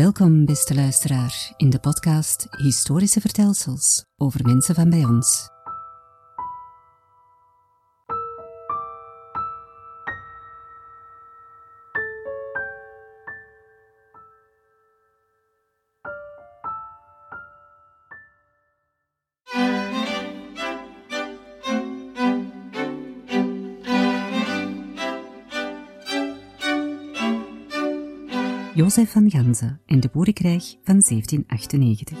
Welkom, beste luisteraar, in de podcast Historische Vertelsels over mensen van bij ons. Jozef van Ganzen en de Boerenkrijg van 1798.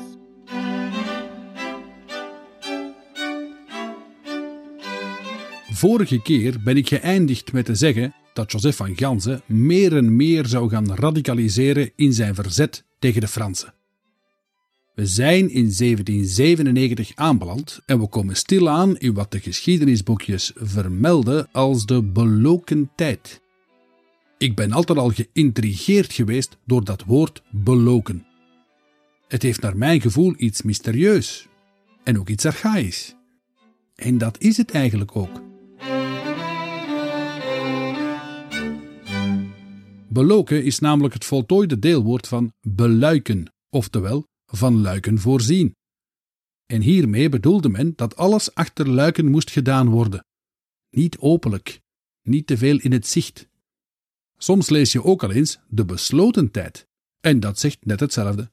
Vorige keer ben ik geëindigd met te zeggen dat Joseph van Ganzen meer en meer zou gaan radicaliseren in zijn verzet tegen de Fransen. We zijn in 1797 aanbeland en we komen stilaan in wat de geschiedenisboekjes vermelden als de beloken tijd. Ik ben altijd al geïntrigeerd geweest door dat woord beloken. Het heeft naar mijn gevoel iets mysterieus en ook iets archaïs. En dat is het eigenlijk ook. Beloken is namelijk het voltooide deelwoord van beluiken, oftewel van luiken voorzien. En hiermee bedoelde men dat alles achter luiken moest gedaan worden. Niet openlijk, niet te veel in het zicht. Soms lees je ook al eens de besloten tijd, en dat zegt net hetzelfde.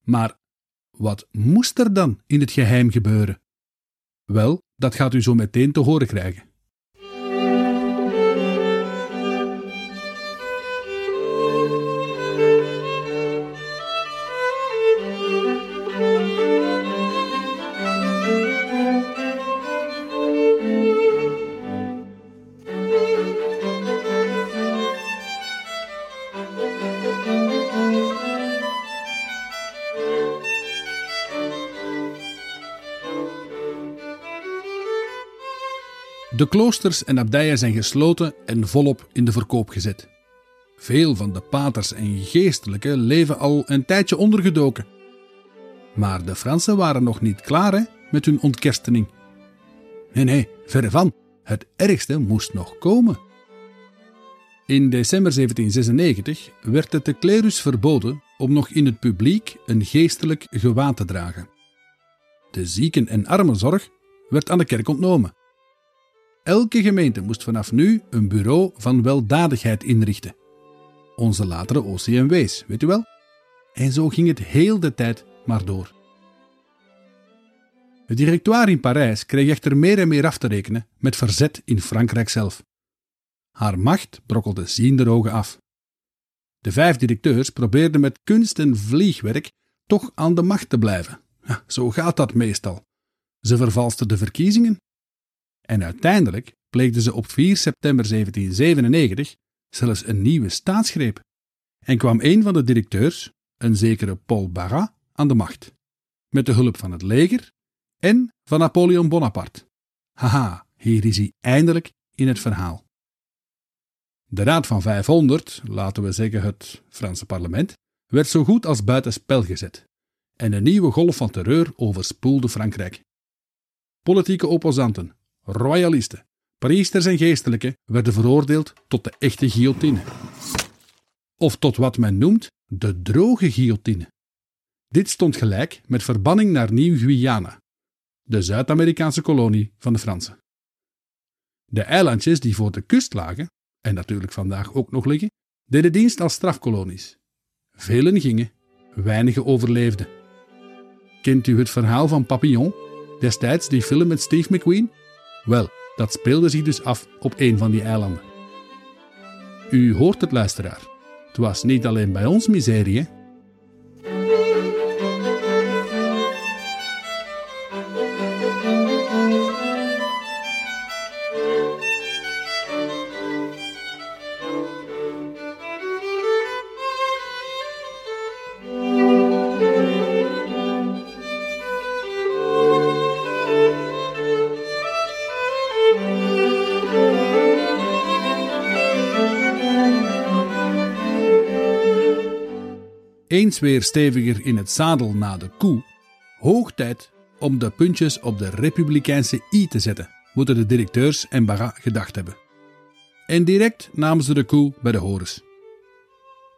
Maar wat moest er dan in het geheim gebeuren? Wel, dat gaat u zo meteen te horen krijgen. De kloosters en abdijen zijn gesloten en volop in de verkoop gezet. Veel van de paters en geestelijken leven al een tijdje ondergedoken. Maar de Fransen waren nog niet klaar met hun ontkerstening. Nee, nee, verre van. Het ergste moest nog komen. In december 1796 werd het de klerus verboden om nog in het publiek een geestelijk gewaad te dragen. De zieken- en armenzorg werd aan de kerk ontnomen. Elke gemeente moest vanaf nu een bureau van weldadigheid inrichten. Onze latere OCMW's, weet u wel? En zo ging het heel de tijd maar door. Het directoire in Parijs kreeg echter meer en meer af te rekenen met verzet in Frankrijk zelf. Haar macht brokkelde zienderogen af. De vijf directeurs probeerden met kunst en vliegwerk toch aan de macht te blijven. Ja, zo gaat dat meestal. Ze vervalsten de verkiezingen en uiteindelijk pleegden ze op 4 september 1797 zelfs een nieuwe staatsgreep en kwam een van de directeurs, een zekere Paul Barras, aan de macht, met de hulp van het leger en van Napoleon Bonaparte. Haha, hier is hij eindelijk in het verhaal. De Raad van 500, laten we zeggen het Franse parlement, werd zo goed als buiten spel gezet en een nieuwe golf van terreur overspoelde Frankrijk. Politieke opposanten, royalisten, priesters en geestelijken werden veroordeeld tot de echte guillotine. Of tot wat men noemt de droge guillotine. Dit stond gelijk met verbanning naar Nieuw-Guyana, de Zuid-Amerikaanse kolonie van de Fransen. De eilandjes die voor de kust lagen, en natuurlijk vandaag ook nog liggen, deden dienst als strafkolonies. Velen gingen, weinigen overleefden. Kent u het verhaal van Papillon, destijds die film met Steve McQueen? Wel, dat speelde zich dus af op een van die eilanden. U hoort het, luisteraar. Het was niet alleen bij ons miserie. Eens weer steviger in het zadel na de koe, hoog tijd om de puntjes op de republikeinse i te zetten, moeten de directeurs en Barra gedacht hebben. En direct namen ze de koe bij de horens.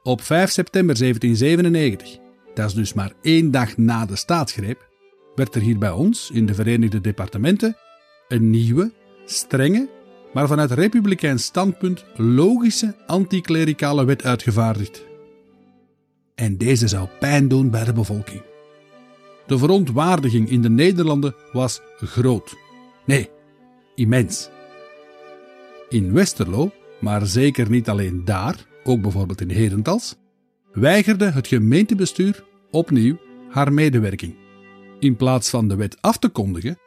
Op 5 september 1797, dat is dus maar één dag na de staatsgreep, werd er hier bij ons in de Verenigde Departementen een nieuwe, strenge, maar vanuit republikeins standpunt logische anticlericale wet uitgevaardigd. En deze zou pijn doen bij de bevolking. De verontwaardiging in de Nederlanden was groot. Nee, immens. In Westerlo, maar zeker niet alleen daar, ook bijvoorbeeld in Herentals, weigerde het gemeentebestuur opnieuw haar medewerking. In plaats van de wet af te kondigen,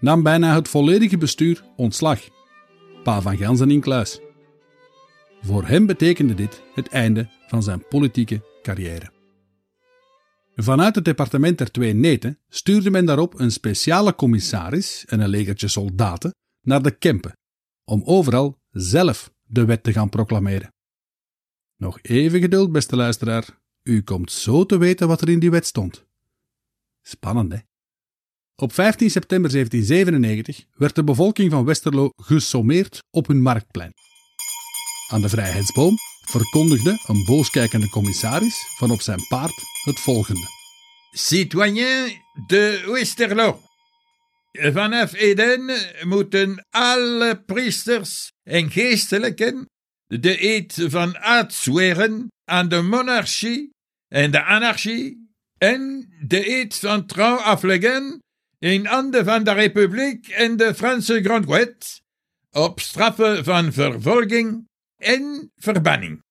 nam bijna het volledige bestuur ontslag. Pa van Gansen in kluis. Voor hem betekende dit het einde van zijn politieke carrière. Vanuit het departement der Twee Neten stuurde men daarop een speciale commissaris en een legertje soldaten naar de Kempen, om overal zelf de wet te gaan proclameren. Nog even geduld, beste luisteraar. U komt zo te weten wat er in die wet stond. Spannend, hè? Op 15 september 1797 werd de bevolking van Westerlo gesommeerd op hun marktplein. Aan de Vrijheidsboom verkondigde een booskijkende commissaris van op zijn paard het volgende. Citoyens de Westerlo. Vanaf Eden moeten alle priesters en geestelijken de eed van uitzweren aan de monarchie en de anarchie en de eed van trouw afleggen in handen van de republiek en de Franse grondwet op straffen van vervolging en verbanning.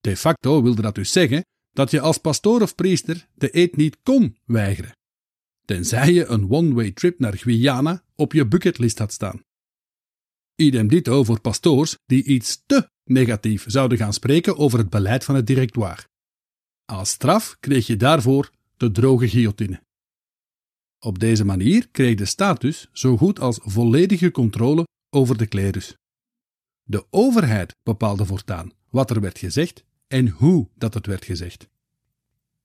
De facto wilde dat dus zeggen dat je als pastoor of priester de eed niet kon weigeren, tenzij je een one-way trip naar Guyana op je bucketlist had staan. Idem dito voor pastoors die iets te negatief zouden gaan spreken over het beleid van het directoire. Als straf kreeg je daarvoor de droge guillotine. Op deze manier kreeg de status zo goed als volledige controle over de klerus. De overheid bepaalde voortaan wat er werd gezegd en hoe dat het werd gezegd.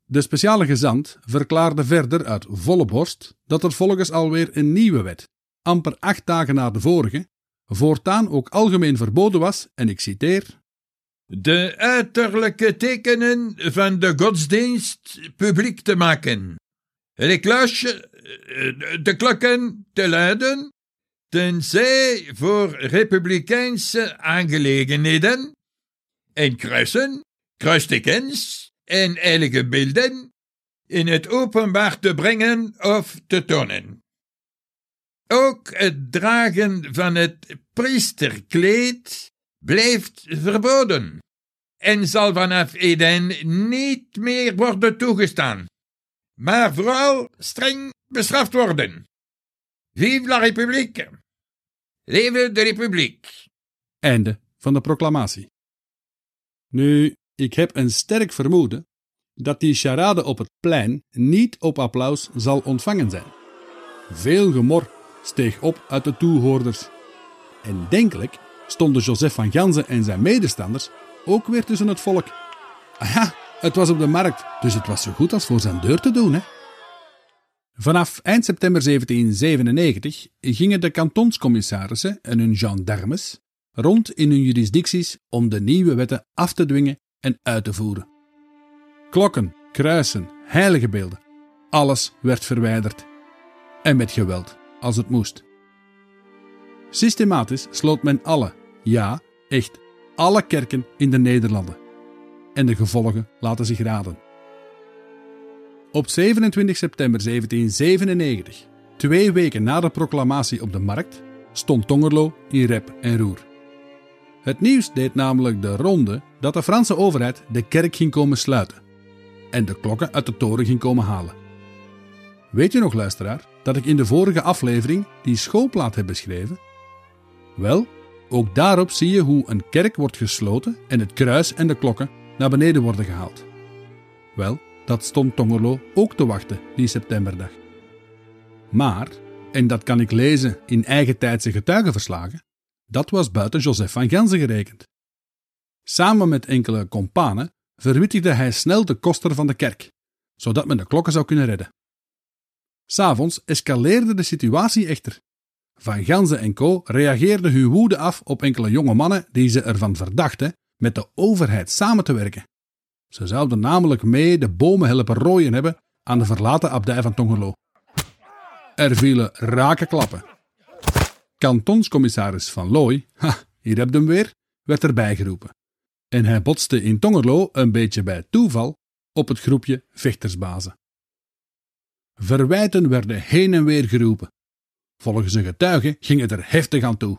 De speciale gezant verklaarde verder uit volle borst dat er volgens alweer een nieuwe wet, amper acht dagen na de vorige, voortaan ook algemeen verboden was, en ik citeer: De uiterlijke tekenen van de godsdienst publiek te maken, kluisje, de klokken te luiden, tenzij voor republikeinse aangelegenheden, en kruisen, kruistekens en heilige beelden in het openbaar te brengen of te tonen. Ook het dragen van het priesterkleed blijft verboden en zal vanaf Eden niet meer worden toegestaan, maar vooral streng bestraft worden. Vive la République! Leven de Republiek! Einde van de proclamatie. Nu, ik heb een sterk vermoeden dat die charade op het plein niet op applaus zal ontvangen zijn. Veel gemor steeg op uit de toehoorders. En denkelijk stonden Joseph van Ganzen en zijn medestanders ook weer tussen het volk. Ah het was op de markt, dus het was zo goed als voor zijn deur te doen, hè? Vanaf eind september 1797 gingen de kantonscommissarissen en hun gendarmes rond in hun jurisdicties om de nieuwe wetten af te dwingen en uit te voeren. Klokken, kruisen, heilige beelden, alles werd verwijderd. En met geweld, als het moest. Systematisch sloot men alle, ja, echt alle kerken in de Nederlanden. En de gevolgen laten zich raden. Op 27 september 1797, twee weken na de proclamatie op de markt, stond Tongerlo in rep en roer. Het nieuws deed namelijk de ronde dat de Franse overheid de kerk ging komen sluiten en de klokken uit de toren ging komen halen. Weet je nog, luisteraar, dat ik in de vorige aflevering die schoolplaat heb beschreven? Wel, ook daarop zie je hoe een kerk wordt gesloten en het kruis en de klokken naar beneden worden gehaald. Wel, dat stond Tongerlo ook te wachten die septemberdag. Maar, en dat kan ik lezen in eigen tijdse getuigenverslagen, dat was buiten Joseph van Genzen gerekend. Samen met enkele kompanen verwittigde hij snel de koster van de kerk, zodat men de klokken zou kunnen redden. S'avonds escaleerde de situatie echter. Van Ganzen en co. reageerden hun woede af op enkele jonge mannen die ze ervan verdachten met de overheid samen te werken. Ze zouden namelijk mee de bomen helpen rooien hebben aan de verlaten abdij van Tongerlo. Er vielen rake klappen. Kantonscommissaris Van Looy, ha, hier heb je hem weer, werd erbij geroepen. En hij botste in Tongerlo een beetje bij toeval op het groepje vechtersbazen. Verwijten werden heen en weer geroepen. Volgens een getuige ging het er heftig aan toe.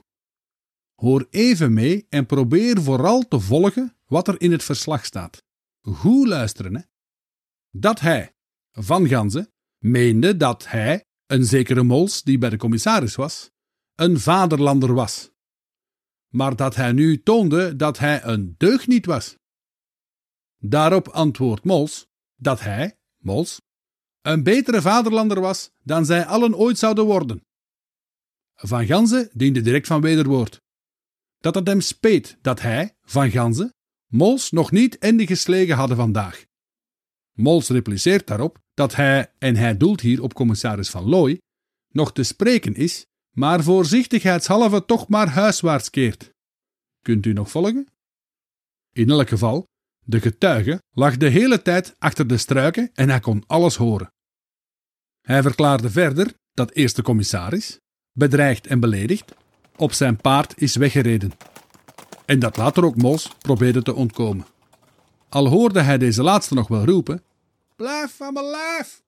Hoor even mee en probeer vooral te volgen wat er in het verslag staat. Goed luisteren, hè? Dat hij, Van Ganzen, meende dat hij, een zekere Mols die bij de commissaris was, een vaderlander was. Maar dat hij nu toonde dat hij een deugniet was. Daarop antwoordt Mols dat hij, Mols, een betere vaderlander was dan zij allen ooit zouden worden. Van Ganzen diende direct van wederwoord. Dat het hem speet dat hij, Van Ganzen, Mols nog niet in de geslegen hadden vandaag. Mols repliceert daarop dat hij, en hij doelt hier op commissaris Van Looy, nog te spreken is, maar voorzichtigheidshalve toch maar huiswaarts keert. Kunt u nog volgen? In elk geval, de getuige lag de hele tijd achter de struiken en hij kon alles horen. Hij verklaarde verder dat eerste commissaris, bedreigd en beledigd, op zijn paard is weggereden. En dat later ook Mos probeerde te ontkomen. Al hoorde hij deze laatste nog wel roepen: Blijf van mijn lijf!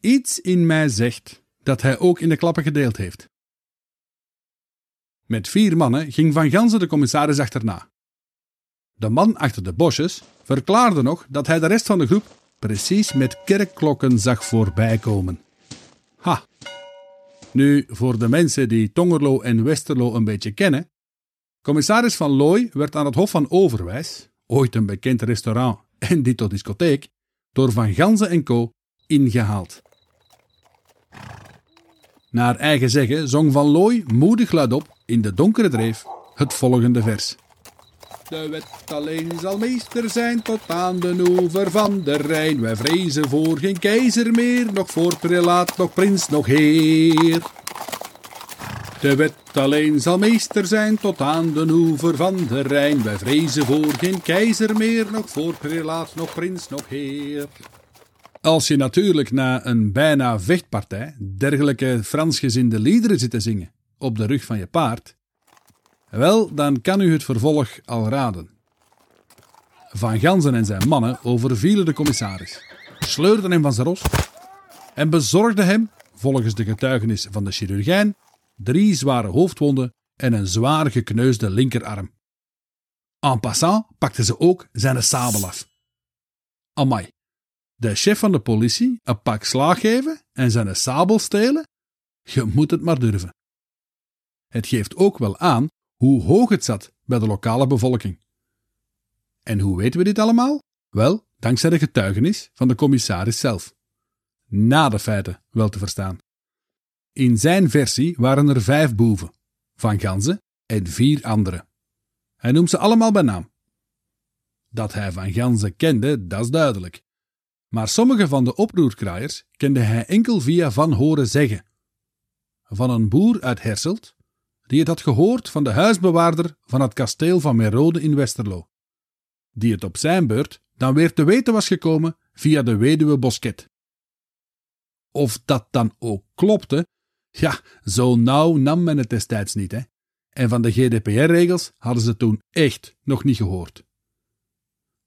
Iets in mij zegt dat hij ook in de klappen gedeeld heeft. Met vier mannen ging Van Ganzen de commissaris achterna. De man achter de bosjes verklaarde nog dat hij de rest van de groep precies met kerkklokken zag voorbijkomen. Ha! Nu, voor de mensen die Tongerlo en Westerlo een beetje kennen, commissaris van Looy werd aan het Hof van Overwijs, ooit een bekend restaurant en dito discotheek, door Van Ganzen en Co. ingehaald. Naar eigen zeggen zong Van Looy moedig luidop in de donkere dreef het volgende vers. De wet alleen zal meester zijn tot aan de oever van de Rijn. Wij vrezen voor geen keizer meer, nog voor prelaat, nog prins, nog heer. De wet alleen zal meester zijn tot aan de oever van de Rijn. Wij vrezen voor geen keizer meer, nog voor prelaat, nog prins, nog heer. Als je natuurlijk na een bijna vechtpartij dergelijke Fransgezinde liederen zit te zingen op de rug van je paard, wel, dan kan u het vervolg al raden. Van Ganzen en zijn mannen overvielen de commissaris, sleurden hem van zijn ros en bezorgden hem, volgens de getuigenis van de chirurgijn, drie zware hoofdwonden en een zwaar gekneusde linkerarm. En passant pakten ze ook zijn sabel af. Amai, de chef van de politie een pak slaag geven en zijn sabel stelen? Je moet het maar durven. Het geeft ook wel aan hoe hoog het zat bij de lokale bevolking. En hoe weten we dit allemaal? Wel, dankzij de getuigenis van de commissaris zelf. Na de feiten wel te verstaan. In zijn versie waren er vijf boeven, van Ganzen en vier andere. Hij noemt ze allemaal bij naam. Dat hij van Ganzen kende, dat is duidelijk. Maar sommige van de oproerkraaiers kende hij enkel via van horen zeggen. Van een boer uit Herselt, die het had gehoord van de huisbewaarder van het kasteel van Merode in Westerlo, die het op zijn beurt dan weer te weten was gekomen via de weduwe Bosquet. Of dat dan ook klopte, ja, zo nauw nam men het destijds niet, hè. En van de GDPR-regels hadden ze toen echt nog niet gehoord.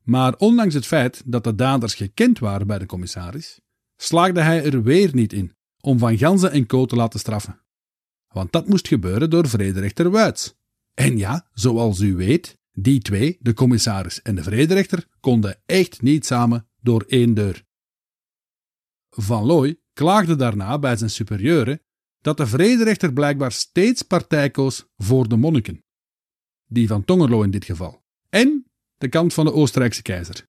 Maar ondanks het feit dat de daders gekend waren bij de commissaris, slaagde hij er weer niet in om Van Ganzen en Co te laten straffen want dat moest gebeuren door vrederechter Wuits. En ja, zoals u weet, die twee, de commissaris en de vrederechter, konden echt niet samen door één deur. Van Looy klaagde daarna bij zijn superieuren dat de vrederechter blijkbaar steeds partij koos voor de monniken. Die van Tongerlo in dit geval. En de kant van de Oostenrijkse keizer.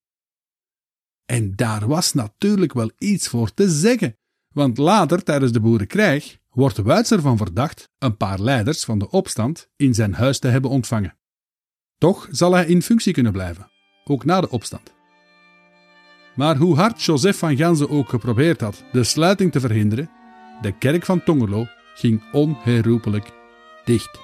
En daar was natuurlijk wel iets voor te zeggen, want later tijdens de boerenkrijg wordt Wuits ervan verdacht een paar leiders van de opstand in zijn huis te hebben ontvangen. Toch zal hij in functie kunnen blijven, ook na de opstand. Maar hoe hard Joseph van Ganzen ook geprobeerd had de sluiting te verhinderen, de kerk van Tongerlo ging onherroepelijk dicht.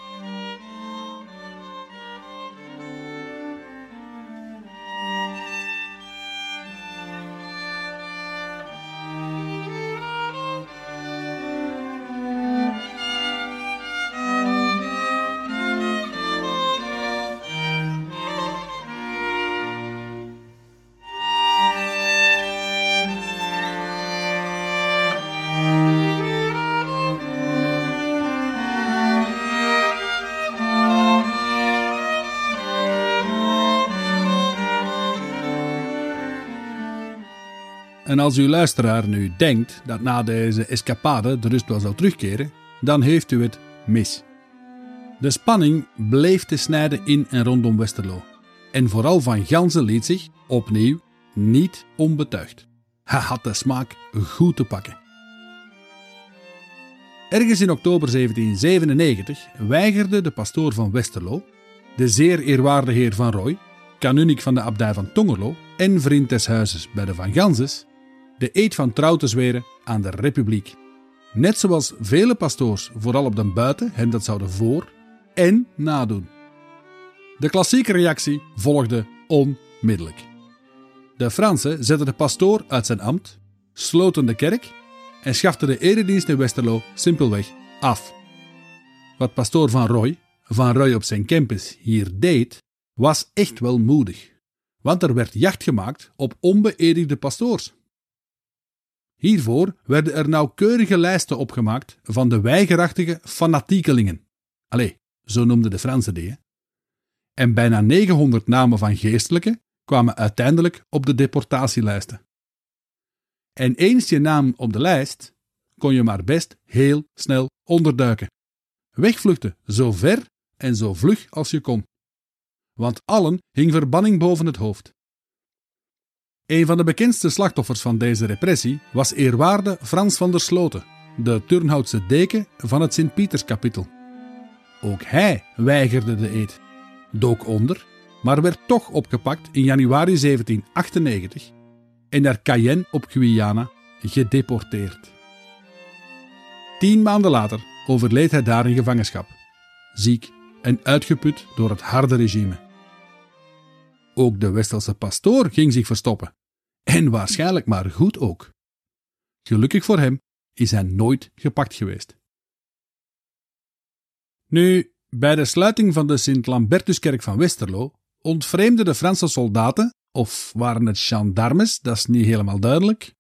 En als uw luisteraar nu denkt dat na deze escapade de rust wel zou terugkeren, dan heeft u het mis. De spanning bleef te snijden in en rondom Westerlo. En vooral Van Ganzen liet zich, opnieuw, niet onbetuigd. Hij had de smaak goed te pakken. Ergens in oktober 1797 weigerde de pastoor van Westerlo, de zeer eerwaarde heer Van Roy, kanunik van de abdij van Tongerlo en vriend des huizes bij de Van Ganses, de eed van trouw te zweren aan de republiek. Net zoals vele pastoors, vooral op de buiten, hem dat zouden voor en nadoen. De klassieke reactie volgde onmiddellijk. De Fransen zetten de pastoor uit zijn ambt, sloten de kerk en schaften de eredienst in Westerlo simpelweg af. Wat pastoor Van Roy, Van Roy op zijn campus, hier deed, was echt wel moedig. Want er werd jacht gemaakt op onbeëdigde pastoors. Hiervoor werden er nauwkeurige lijsten opgemaakt van de weigerachtige fanatiekelingen. Allee, zo noemden de Fransen die. En bijna 900 namen van geestelijken kwamen uiteindelijk op de deportatielijsten. En eens je naam op de lijst, kon je maar best heel snel onderduiken. Wegvluchten zo ver en zo vlug als je kon. Want allen hing verbanning boven het hoofd. Een van de bekendste slachtoffers van deze repressie was eerwaarde Frans van der Sloten, de Turnhoutse deken van het Sint-Pieterskapittel. Ook hij weigerde de eed, dook onder, maar werd toch opgepakt in januari 1798 en naar Cayenne op Guyana gedeporteerd. Tien maanden later overleed hij daar in gevangenschap, ziek en uitgeput door het harde regime. Ook de Westelse pastoor ging zich verstoppen, en waarschijnlijk maar goed ook. Gelukkig voor hem is hij nooit gepakt geweest. Nu, bij de sluiting van de Sint-Lambertuskerk van Westerlo ontvreemden de Franse soldaten, of waren het gendarmes, dat is niet helemaal duidelijk,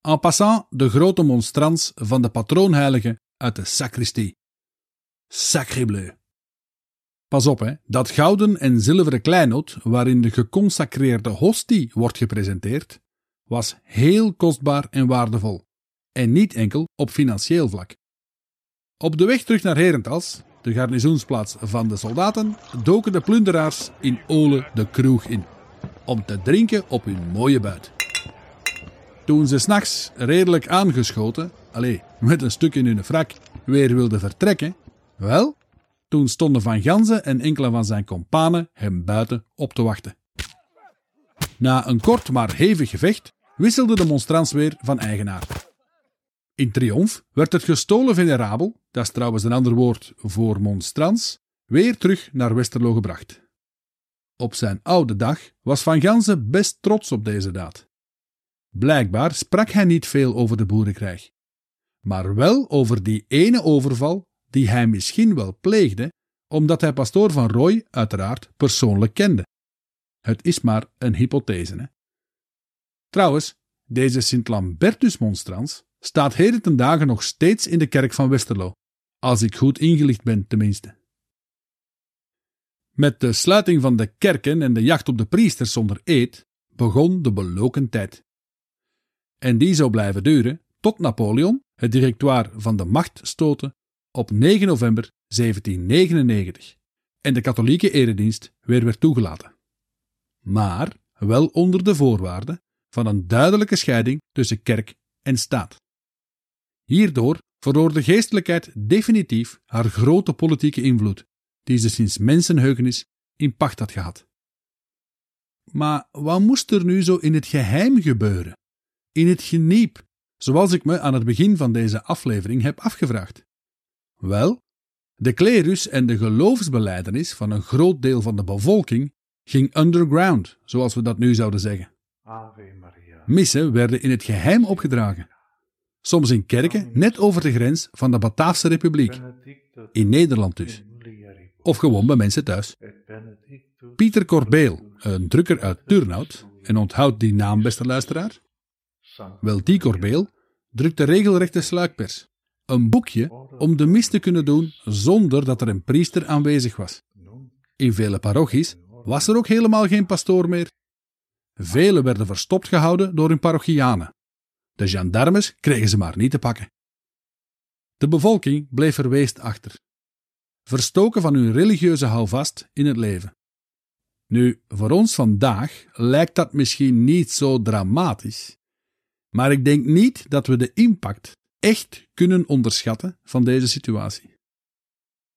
en passant de grote monstrans van de patroonheilige uit de sacristie. Sacré bleu. Pas op, hè, dat gouden en zilveren kleinood waarin de geconsacreerde hostie wordt gepresenteerd, was heel kostbaar en waardevol, en niet enkel op financieel vlak. Op de weg terug naar Herentals, de garnizoensplaats van de soldaten, doken de plunderaars in Ole de kroeg in, om te drinken op hun mooie buit. Toen ze s'nachts redelijk aangeschoten, alleen met een stuk in hun frak, weer wilden vertrekken, wel, toen stonden Van Ganzen en enkele van zijn kompanen hem buiten op te wachten. Na een kort maar hevig gevecht wisselde de monstrans weer van eigenaar. In triomf werd het gestolen venerabel, dat is trouwens een ander woord voor monstrans, weer terug naar Westerlo gebracht. Op zijn oude dag was Van Ganzen best trots op deze daad. Blijkbaar sprak hij niet veel over de boerenkrijg, maar wel over die ene overval die hij misschien wel pleegde, omdat hij pastoor van Roy uiteraard persoonlijk kende. Het is maar een hypothese. Hè? Trouwens, deze Sint-Lambertus-monstrans staat heden ten dagen nog steeds in de kerk van Westerlo, als ik goed ingelicht ben tenminste. Met de sluiting van de kerken en de jacht op de priesters zonder eed begon de beloken tijd. En die zou blijven duren tot Napoleon het directoire van de macht stootte op 9 november 1799 en de katholieke eredienst weer werd toegelaten. Maar wel onder de voorwaarde van een duidelijke scheiding tussen kerk en staat. Hierdoor verloor de geestelijkheid definitief haar grote politieke invloed, die ze sinds mensenheugenis in pacht had gehad. Maar wat moest er nu zo in het geheim gebeuren? In het geniep, zoals ik me aan het begin van deze aflevering heb afgevraagd? Wel, de klerus en de geloofsbeleidenis van een groot deel van de bevolking ging underground, zoals we dat nu zouden zeggen. Ave Maria. Missen werden in het geheim opgedragen. Soms in kerken net over de grens van de Bataafse Republiek, in Nederland dus. Of gewoon bij mensen thuis. Pieter Corbeel, een drukker uit Turnhout, en onthoud die naam, beste luisteraar. Wel, die Corbeel drukte regelrechte sluikpers. Een boekje om de mis te kunnen doen zonder dat er een priester aanwezig was. In vele parochies was er ook helemaal geen pastoor meer. Velen werden verstopt gehouden door hun parochianen, De gendarmes kregen ze maar niet te pakken. De bevolking bleef verweest achter, verstoken van hun religieuze houvast in het leven. Nu, voor ons vandaag lijkt dat misschien niet zo dramatisch, maar ik denk niet dat we de impact echt kunnen onderschatten van deze situatie.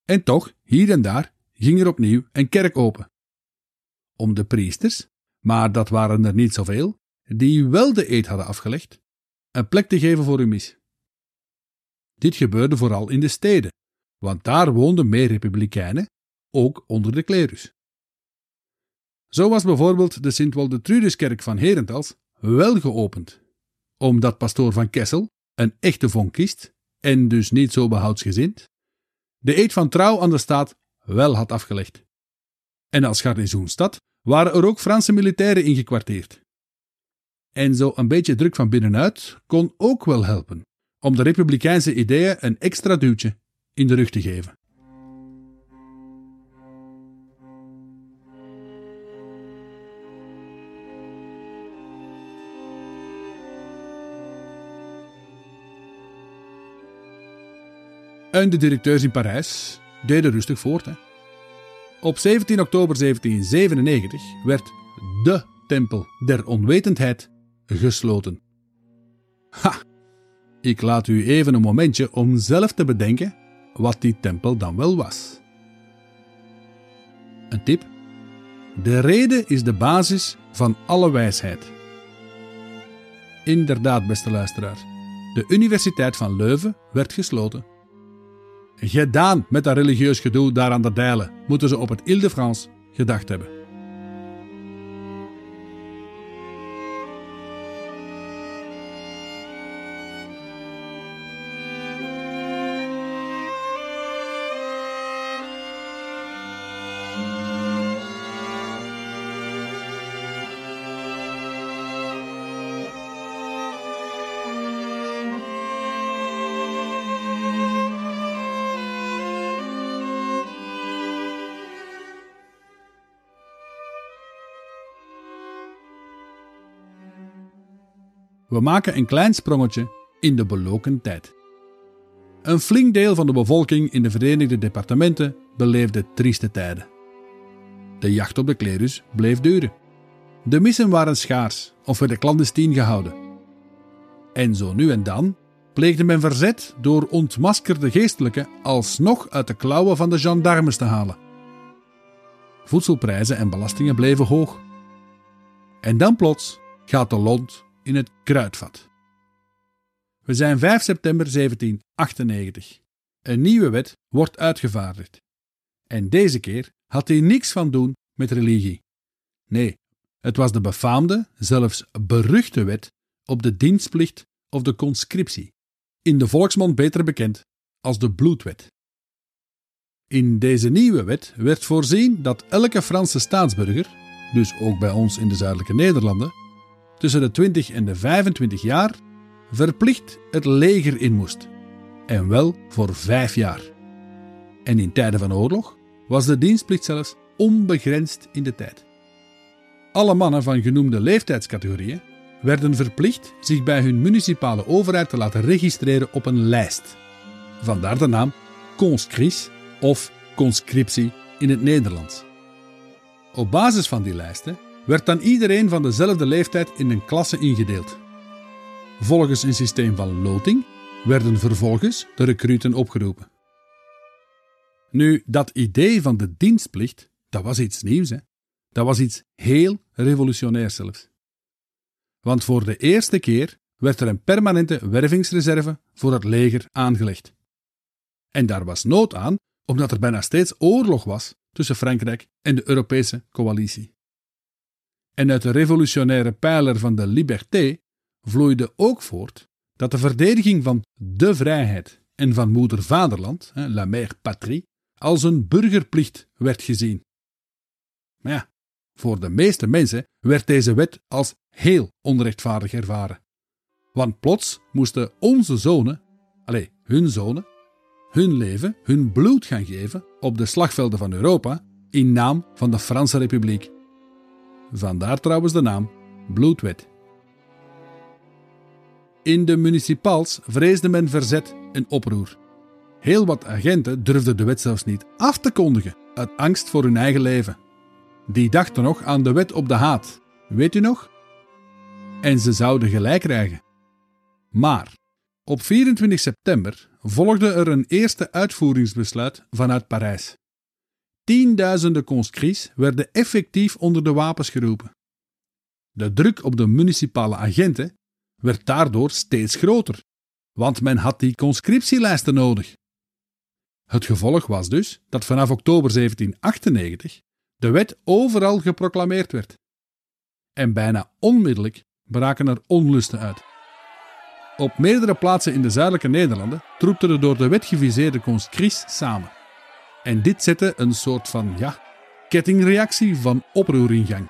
En toch, hier en daar, ging er opnieuw een kerk open. Om de priesters, maar dat waren er niet zoveel, die wel de eed hadden afgelegd, een plek te geven voor hun mis. Dit gebeurde vooral in de steden, want daar woonden meer republikeinen, ook onder de klerus. Zo was bijvoorbeeld de Sint-Waldetrudeskerk van Herentals wel geopend, omdat pastoor van Kessel, een echte vonkist en dus niet zo behoudsgezind, de eed van trouw aan de staat wel had afgelegd. En als garnizoenstad waren er ook Franse militairen ingekwarteerd. En zo een beetje druk van binnenuit kon ook wel helpen om de republikeinse ideeën een extra duwtje in de rug te geven. En de directeurs in Parijs deden rustig voort. Hè. Op 17 oktober 1797 werd de Tempel der Onwetendheid gesloten. Ha! Ik laat u even een momentje om zelf te bedenken wat die tempel dan wel was. Een tip: de reden is de basis van alle wijsheid. Inderdaad, beste luisteraar, de Universiteit van Leuven werd gesloten. Gedaan met dat religieus gedoe daar aan de dijlen, moeten ze op het Ile-de-France gedacht hebben. We maken een klein sprongetje in de beloken tijd. Een flink deel van de bevolking in de Verenigde Departementen beleefde trieste tijden. De jacht op de klerus bleef duren. De missen waren schaars of werden clandestien gehouden. En zo nu en dan pleegde men verzet door ontmaskerde geestelijken alsnog uit de klauwen van de gendarmes te halen. Voedselprijzen en belastingen bleven hoog. En dan plots gaat de lont in het kruidvat. We zijn 5 september 1798. Een nieuwe wet wordt uitgevaardigd. En deze keer had hij niks van doen met religie. Nee, het was de befaamde, zelfs beruchte wet op de dienstplicht of de conscriptie, in de volksmond beter bekend als de bloedwet. In deze nieuwe wet werd voorzien dat elke Franse staatsburger, dus ook bij ons in de zuidelijke Nederlanden, tussen de 20 en de 25 jaar verplicht het leger in moest. En wel voor vijf jaar. En in tijden van oorlog was de dienstplicht zelfs onbegrensd in de tijd. Alle mannen van genoemde leeftijdscategorieën werden verplicht zich bij hun municipale overheid te laten registreren op een lijst. Vandaar de naam conscrits of conscriptie in het Nederlands. Op basis van die lijsten werd dan iedereen van dezelfde leeftijd in een klasse ingedeeld. Volgens een systeem van loting werden vervolgens de recruten opgeroepen. Nu, dat idee van de dienstplicht, dat was iets nieuws, hè? Dat was iets heel revolutionairs zelfs. Want voor de eerste keer werd er een permanente wervingsreserve voor het leger aangelegd. En daar was nood aan, omdat er bijna steeds oorlog was tussen Frankrijk en de Europese coalitie. En uit de revolutionaire pijler van de liberté vloeide ook voort dat de verdediging van de vrijheid en van moeder vaderland, la mère patrie, als een burgerplicht werd gezien. Maar ja, voor de meeste mensen werd deze wet als heel onrechtvaardig ervaren. Want plots moesten onze zonen, allez, hun zonen, hun leven, hun bloed gaan geven op de slagvelden van Europa in naam van de Franse Republiek. Vandaar trouwens de naam Bloedwet. In de municipals vreesde men verzet en oproer. Heel wat agenten durfden de wet zelfs niet af te kondigen, uit angst voor hun eigen leven. Die dachten nog aan de wet op de haat, weet u nog? En ze zouden gelijk krijgen. Maar op 24 september volgde er een eerste uitvoeringsbesluit vanuit Parijs. Tienduizenden conscrits werden effectief onder de wapens geroepen. De druk op de municipale agenten werd daardoor steeds groter, want men had die conscriptielijsten nodig. Het gevolg was dus dat vanaf oktober 1798 de wet overal geproclameerd werd. En bijna onmiddellijk braken er onlusten uit. Op meerdere plaatsen in de zuidelijke Nederlanden troepten de door de wet geviseerde conscrits samen. En dit zette een soort van, ja, kettingreactie van oproer in gang.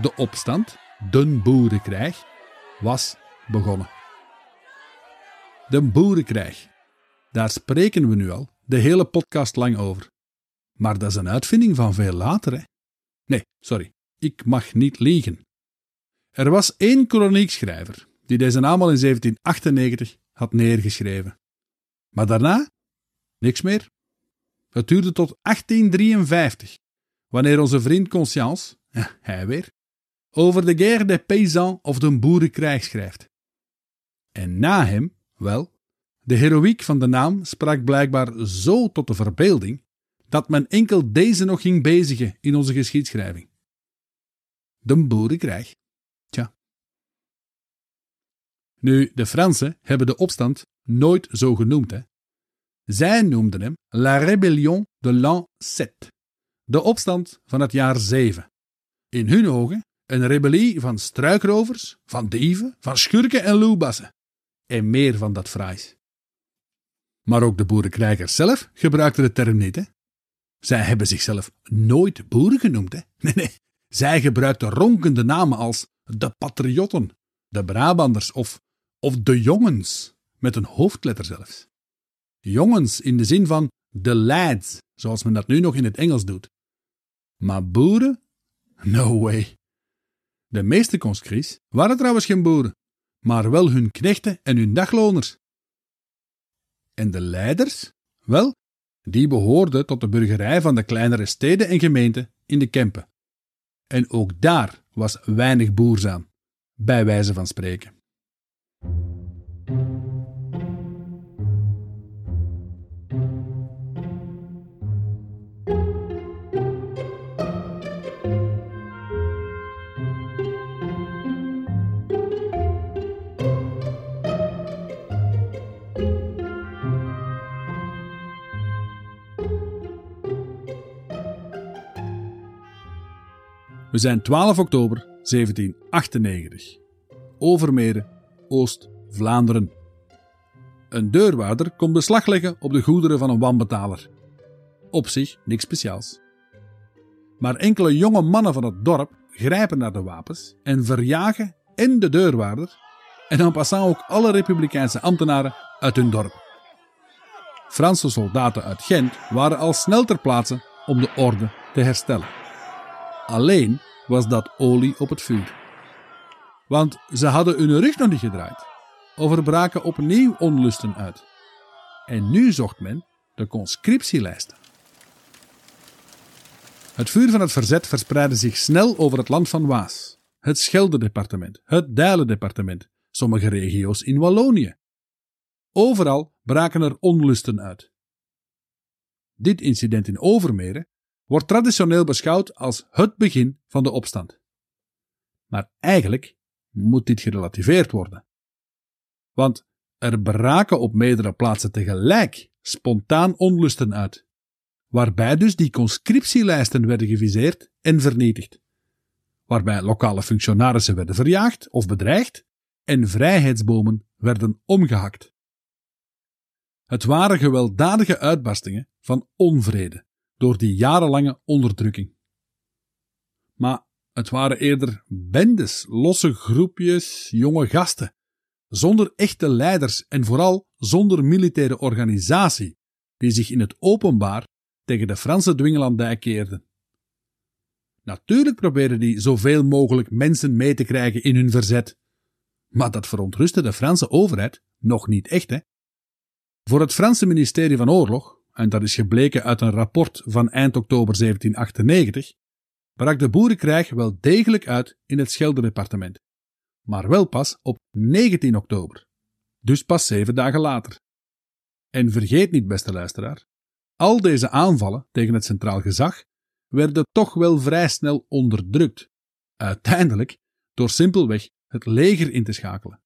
De opstand, de boerenkrijg, was begonnen. De boerenkrijg. Daar spreken we nu al de hele podcast lang over. Maar dat is een uitvinding van veel later, hè? Nee, sorry, ik mag niet liegen. Er was één kroniekschrijver die deze naam al in 1798 had neergeschreven. Maar daarna niks meer. Het duurde tot 1853, wanneer onze vriend Conscience, hij weer, over de guerre des paysans of de boerenkrijg schrijft. En na hem, wel, de heroïek van de naam sprak blijkbaar zo tot de verbeelding dat men enkel deze nog ging bezigen in onze geschiedschrijving. De boerenkrijg. Tja. Nu, de Fransen hebben de opstand nooit zo genoemd, hè. Zij noemden hem La Rébellion de l'an 7, de opstand van het jaar 7. In hun ogen een rebellie van struikrovers, van dieven, van schurken en loebassen. En meer van dat fraais. Maar ook de boerenkrijgers zelf gebruikten de term niet, hè. Zij hebben zichzelf nooit boeren genoemd, hè. Nee, nee. Zij gebruikten ronkende namen als de patriotten, de Brabanders of, of de jongens, met een hoofdletter zelfs. Jongens in de zin van de lads, zoals men dat nu nog in het Engels doet. Maar boeren? No way. De meeste conscrits waren trouwens geen boeren, maar wel hun knechten en hun dagloners. En de leiders? Wel, die behoorden tot de burgerij van de kleinere steden en gemeenten in de Kempen. En ook daar was weinig boers aan, bij wijze van spreken. Zijn 12 oktober 1798. Overmere, Oost-Vlaanderen. Een deurwaarder komt beslag leggen op de goederen van een wanbetaler. Op zich niks speciaals. Maar enkele jonge mannen van het dorp grijpen naar de wapens en verjagen en de deurwaarder en dan passant ook alle republikeinse ambtenaren uit hun dorp. Franse soldaten uit Gent waren al snel ter plaatse om de orde te herstellen. Alleen was dat olie op het vuur. Want ze hadden hun rug nog niet gedraaid, of er braken opnieuw onlusten uit. En nu zocht men de conscriptielijsten. Het vuur van het verzet verspreidde zich snel over het land van Waas, het Schelde-departement, het Dijlen-departement, sommige regio's in Wallonië. Overal braken er onlusten uit. Dit incident in Overmere wordt traditioneel beschouwd als het begin van de opstand. Maar eigenlijk moet dit gerelativeerd worden. Want er braken op meerdere plaatsen tegelijk spontaan onlusten uit, waarbij dus die conscriptielijsten werden geviseerd en vernietigd, waarbij lokale functionarissen werden verjaagd of bedreigd en vrijheidsbomen werden omgehakt. Het waren gewelddadige uitbarstingen van onvrede door die jarenlange onderdrukking. Maar het waren eerder bendes, losse groepjes jonge gasten, zonder echte leiders en vooral zonder militaire organisatie, die zich in het openbaar tegen de Franse dwingelandij keerden. Natuurlijk probeerden die zoveel mogelijk mensen mee te krijgen in hun verzet, Maar dat verontrustte de Franse overheid nog niet echt, hè? Voor het Franse ministerie van Oorlog, en dat is gebleken uit een rapport van eind oktober 1798, brak de boerenkrijg wel degelijk uit in het Scheldedepartement. Maar wel pas op 19 oktober. Dus pas zeven dagen later. En vergeet niet, beste luisteraar, al deze aanvallen tegen het centraal gezag werden toch wel vrij snel onderdrukt. Uiteindelijk door simpelweg het leger in te schakelen.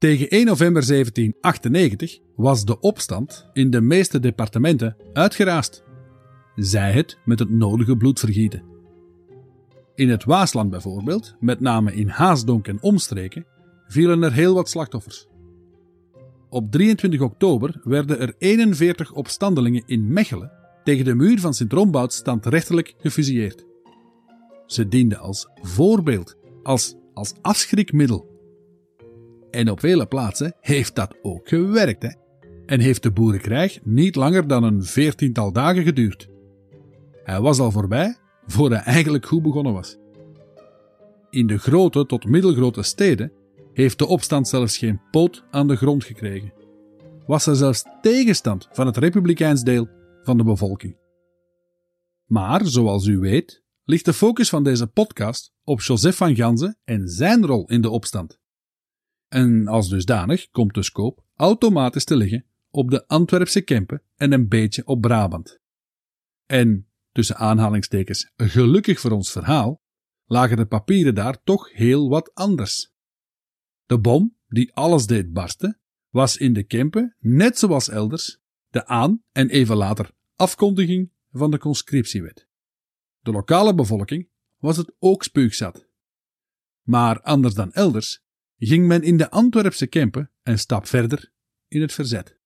Tegen 1 november 1798 was de opstand in de meeste departementen uitgeraasd. Zij het met het nodige bloedvergieten. In het Waasland bijvoorbeeld, met name in Haasdonk en omstreken, vielen er heel wat slachtoffers. Op 23 oktober werden er 41 opstandelingen in Mechelen tegen de muur van Sint-Rombout standrechtelijk gefusilleerd. Ze dienden als voorbeeld, als, als afschrikmiddel. En op vele plaatsen heeft dat ook gewerkt, hè? En heeft de boerenkrijg niet langer dan een veertiental dagen geduurd. Hij was al voorbij voor hij eigenlijk goed begonnen was. In de grote tot middelgrote steden heeft de opstand zelfs geen poot aan de grond gekregen. Was er zelfs tegenstand van het republikeins deel van de bevolking. Maar, zoals u weet, ligt de focus van deze podcast op Joseph van Ganzen en zijn rol in de opstand. En als dusdanig komt de scope automatisch te liggen op de Antwerpse Kempen en een beetje op Brabant. En, tussen aanhalingstekens, gelukkig voor ons verhaal, lagen de papieren daar toch heel wat anders. De bom, die alles deed barsten, was in de Kempen, net zoals elders, de aan- en even later afkondiging van de conscriptiewet. De lokale bevolking was het ook spuugzat. Maar anders dan elders ging men in de Antwerpse Kempen een stap verder in het verzet.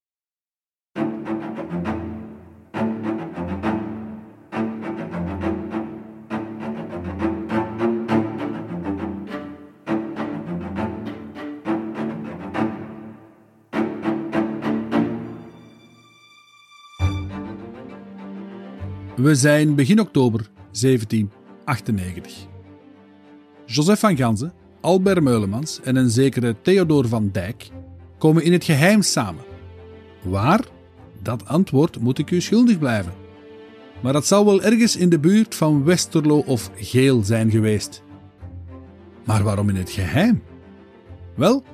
We zijn begin oktober 1798. Joseph van Ganzen, Albert Meulemans en een zekere Theodor van Dijk komen in het geheim samen. Waar? Dat antwoord moet ik u schuldig blijven. Maar dat zal wel ergens in de buurt van Westerlo of Geel zijn geweest. Maar waarom in het geheim? Wel,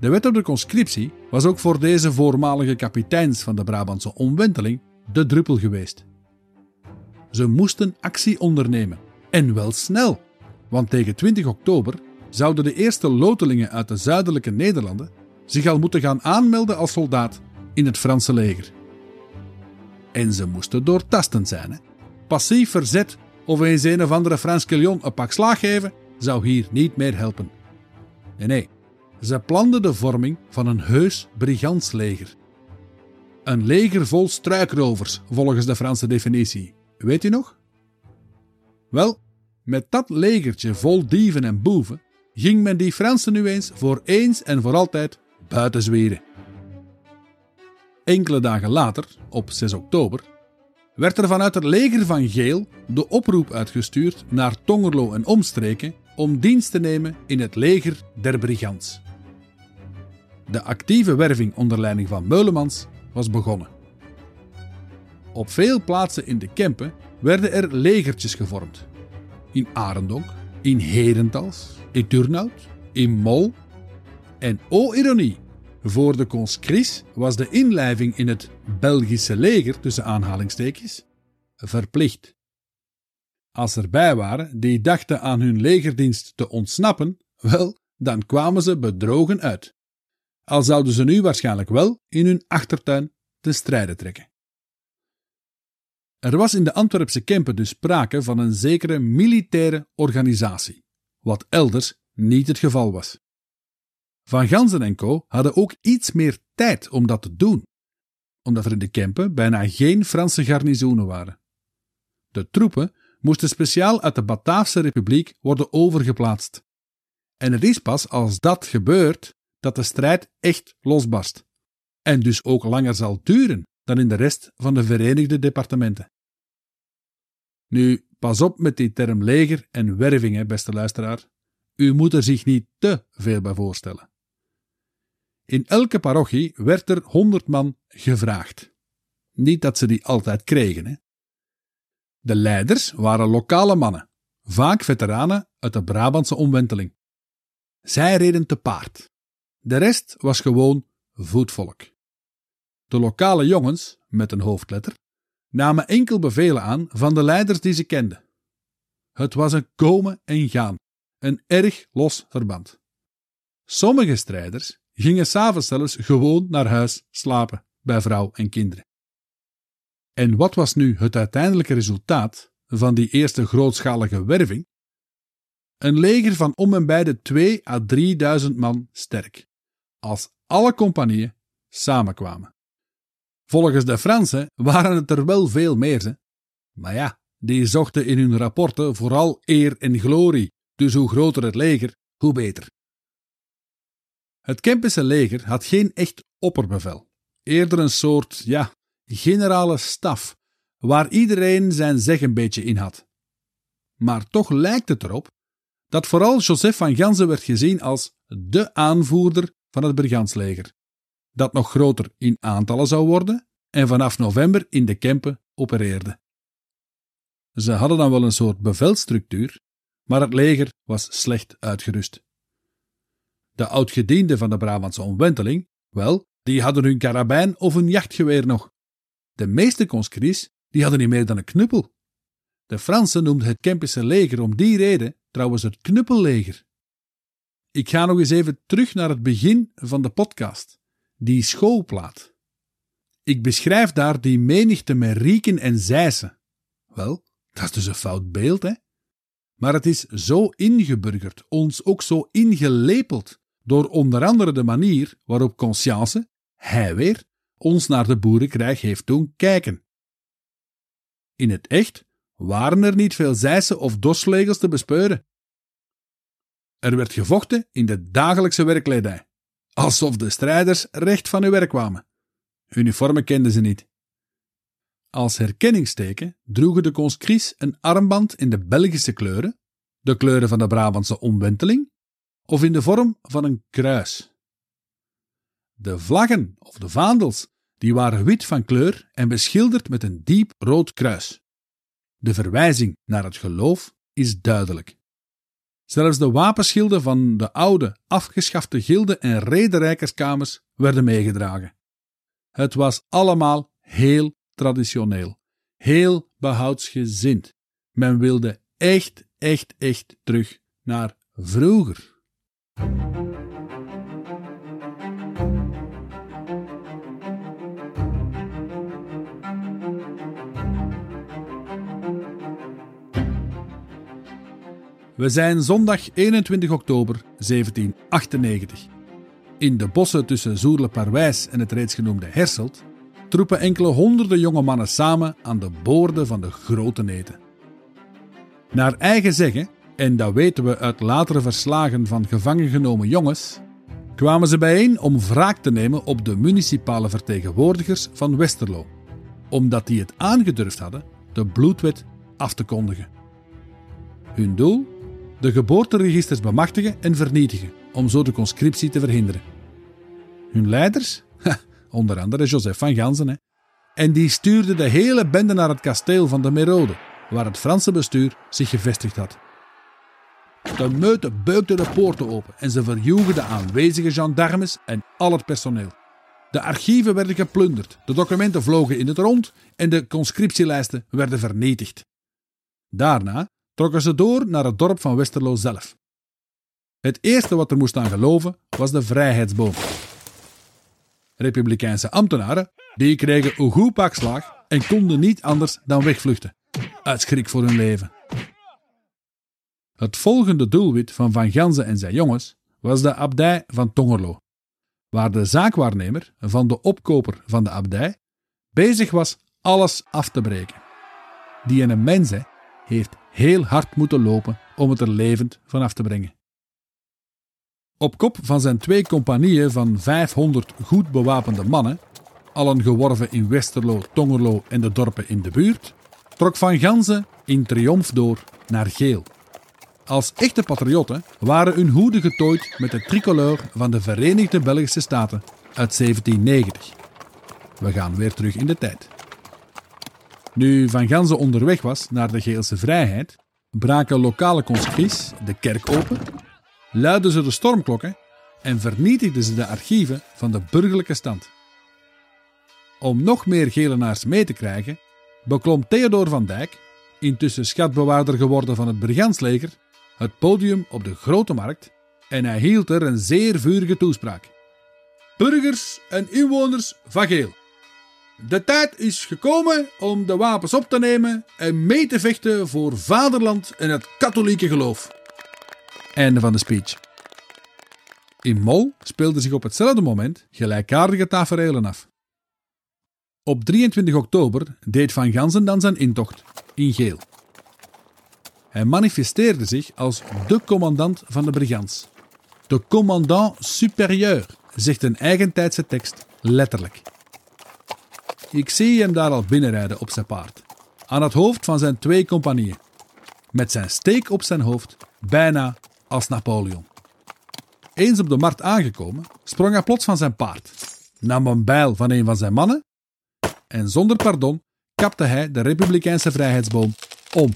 de wet op de conscriptie was ook voor deze voormalige kapiteins van de Brabantse omwenteling de druppel geweest. Ze moesten actie ondernemen. En wel snel. Want tegen 20 oktober zouden de eerste lotelingen uit de zuidelijke Nederlanden zich al moeten gaan aanmelden als soldaat in het Franse leger. En ze moesten doortastend zijn. Passief verzet of eens een of andere Frans Quillon een pak slaag geven, zou hier niet meer helpen. Nee, nee, ze planden de vorming van een heus brigantsleger. Een leger vol struikrovers, volgens de Franse definitie. Weet u nog? Wel, met dat legertje vol dieven en boeven ging men die Fransen nu eens voor eens en voor altijd buiten zweren. Enkele dagen later, op 6 oktober, werd er vanuit het leger van Geel de oproep uitgestuurd naar Tongerlo en omstreken om dienst te nemen in het leger der Brigants. De actieve werving onder leiding van Meulemans was begonnen. Op veel plaatsen in de Kempen werden er legertjes gevormd. In Arendonk, in Herentals, in Turnhout, in Mol. En o ironie, voor de conscrits was de inlijving in het Belgische leger, tussen aanhalingstekens, verplicht. Als er bij waren die dachten aan hun legerdienst te ontsnappen, wel, dan kwamen ze bedrogen uit. Al zouden ze nu waarschijnlijk wel in hun achtertuin ten strijde trekken. Er was in de Antwerpse Kempen dus sprake van een zekere militaire organisatie, wat elders niet het geval was. Van Ganzen en Co. hadden ook iets meer tijd om dat te doen, omdat er in de Kempen bijna geen Franse garnizoenen waren. De troepen moesten speciaal uit de Bataafse Republiek worden overgeplaatst. En het is pas als dat gebeurt dat de strijd echt losbarst, en dus ook langer zal duren dan in de rest van de Verenigde Departementen. Nu, pas op met die term leger en werving, hè, beste luisteraar. U moet er zich niet te veel bij voorstellen. In elke parochie werd er honderd man gevraagd. Niet dat ze die altijd kregen. Hè. De leiders waren lokale mannen, vaak veteranen uit de Brabantse omwenteling. Zij reden te paard. De rest was gewoon voetvolk. De lokale jongens, met een hoofdletter, namen enkel bevelen aan van de leiders die ze kenden. Het was een komen en gaan, een erg los verband. Sommige strijders gingen s'avonds zelfs gewoon naar huis slapen bij vrouw en kinderen. En wat was nu het uiteindelijke resultaat van die eerste grootschalige werving? Een leger van om en bij de 2 à 3000 man sterk, als alle compagnieën samenkwamen. Volgens de Fransen waren het er wel veel meer, ze. maar ja, die zochten in hun rapporten vooral eer en glorie, dus hoe groter het leger, hoe beter. Het Kempische leger had geen echt opperbevel, eerder een soort, ja, generale staf, waar iedereen zijn zeg een beetje in had. Maar toch lijkt het erop dat vooral Joseph van Ganzen werd gezien als de aanvoerder van het Brigantsleger, dat nog groter in aantallen zou worden en vanaf november in de Kempen opereerde. Ze hadden dan wel een soort bevelstructuur, maar het leger was slecht uitgerust. De oudgedienden van de Brabantse omwenteling, wel, die hadden hun karabijn of een jachtgeweer nog. De meeste conscrits, die hadden niet meer dan een knuppel. De Fransen noemden het Kempische leger om die reden trouwens het knuppelleger. Ik ga nog eens even terug naar het begin van de podcast, die schoolplaat. Ik beschrijf daar die menigte met rieken en zijsen. Wel, dat is dus een fout beeld, hè? Maar het is zo ingeburgerd, ons ook zo ingelepeld, door onder andere de manier waarop Conscience, hij weer, ons naar de boerenkrijg heeft doen kijken. In het echt waren er niet veel zijsen of dorslegels te bespeuren. Er werd gevochten in de dagelijkse werkkledij, alsof de strijders recht van hun werk kwamen. Uniformen kenden ze niet. Als herkenningsteken droegen de conscrits een armband in de Belgische kleuren, de kleuren van de Brabantse omwenteling, of in de vorm van een kruis. De vlaggen of de vaandels die waren wit van kleur en beschilderd met een diep rood kruis. De verwijzing naar het geloof is duidelijk. Zelfs de wapenschilden van de oude, afgeschafte gilden en rederijkerskamers werden meegedragen. Het was allemaal heel traditioneel, heel behoudsgezind. Men wilde echt, echt, echt terug naar vroeger. We zijn zondag 21 oktober 1798. In de bossen tussen Zoerle-Parwijs en het reeds genoemde Herselt troepen enkele honderden jonge mannen samen aan de boorden van de grote neten. Naar eigen zeggen, en dat weten we uit latere verslagen van gevangen genomen jongens, kwamen ze bijeen om wraak te nemen op de municipale vertegenwoordigers van Westerlo, omdat die het aangedurfd hadden de bloedwet af te kondigen. Hun doel? De geboorteregisters bemachtigen en vernietigen, om zo de conscriptie te verhinderen. Hun leiders? onder andere Joseph van Ganzen. Hè. En die stuurde de hele bende naar het kasteel van de Merode, waar het Franse bestuur zich gevestigd had. De meute beukte de poorten open en ze verjoegen de aanwezige gendarmes en al het personeel. De archieven werden geplunderd, de documenten vlogen in het rond en de conscriptielijsten werden vernietigd. Daarna trokken ze door naar het dorp van Westerlo zelf. Het eerste wat er moest aan geloven was de vrijheidsboom. Republikeinse ambtenaren die kregen een goed pak slag en konden niet anders dan wegvluchten, uit schrik voor hun leven. Het volgende doelwit van Van Ganzen en zijn jongens was de abdij van Tongerlo, waar de zaakwaarnemer van de opkoper van de abdij bezig was alles af te breken. Die een mens heeft heel hard moeten lopen om het er levend van af te brengen. Op kop van zijn twee compagnieën van 500 goed bewapende mannen, allen geworven in Westerlo, Tongerlo en de dorpen in de buurt, trok Van Ganzen in triomf door naar Geel, Als echte patriotten waren hun hoeden getooid met de tricolore van de Verenigde Belgische Staten uit 1790. We gaan weer terug in de tijd. Nu Van Ganzen onderweg was naar de Geelse vrijheid, braken lokale conscrits de kerk open, luidden ze de stormklokken en vernietigden ze de archieven van de burgerlijke stand. Om nog meer Gelenaars mee te krijgen, beklom Theodor van Dijk, intussen schatbewaarder geworden van het Brigantsleger, het podium op de Grote Markt en hij hield er een zeer vurige toespraak. Burgers en inwoners van Geel. De tijd is gekomen om de wapens op te nemen en mee te vechten voor vaderland en het katholieke geloof. Einde van de speech. In Mol speelden zich op hetzelfde moment gelijkaardige taferelen af. Op 23 oktober deed Van Gansen dan zijn intocht in geel. Hij manifesteerde zich als de commandant van de brigants. De commandant supérieur, zegt een eigentijdse tekst letterlijk. Ik zie hem daar al binnenrijden op zijn paard, aan het hoofd van zijn twee compagnieën, met zijn steek op zijn hoofd, bijna als Napoleon. Eens op de markt aangekomen, sprong hij plots van zijn paard, nam een bijl van een van zijn mannen en zonder pardon kapte hij de Republikeinse vrijheidsboom om.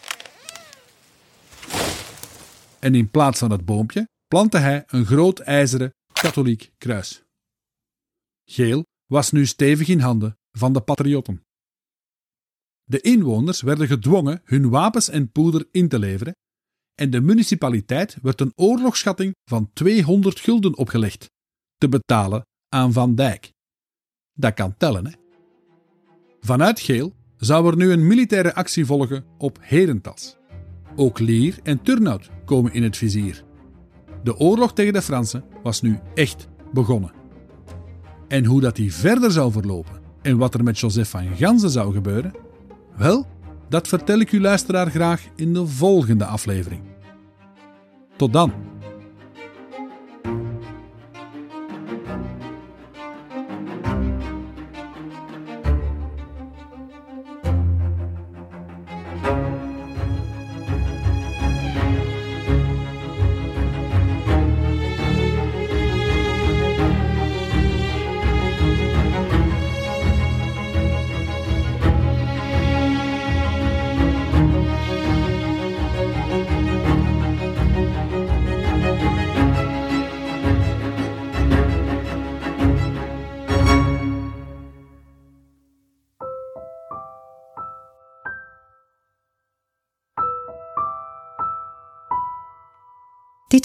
En in plaats van het boompje plantte hij een groot ijzeren katholiek kruis. Geel was nu stevig in handen van de patriotten. De inwoners werden gedwongen hun wapens en poeder in te leveren en de municipaliteit werd een oorlogsschatting van 200 gulden opgelegd, te betalen aan Van Dijk. Dat kan tellen, hè? Vanuit Geel zou er nu een militaire actie volgen op Herentals. Ook Lier en Turnhout komen in het vizier. De oorlog tegen de Fransen was nu echt begonnen. En hoe dat die verder zou verlopen en wat er met Joseph van Ganzen zou gebeuren, wel, dat vertel ik u luisteraar graag in de volgende aflevering. Tot dan.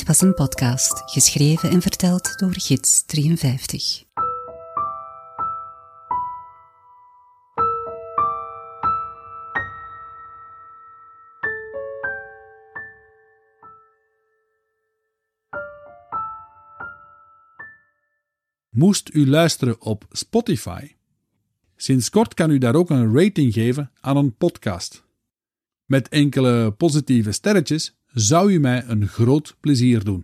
Was een podcast, geschreven en verteld door Gids 53. Moest u luisteren op Spotify? Sinds kort kan u daar ook een rating geven aan een podcast. Met enkele positieve sterretjes zou u mij een groot plezier doen.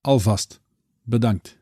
Alvast bedankt.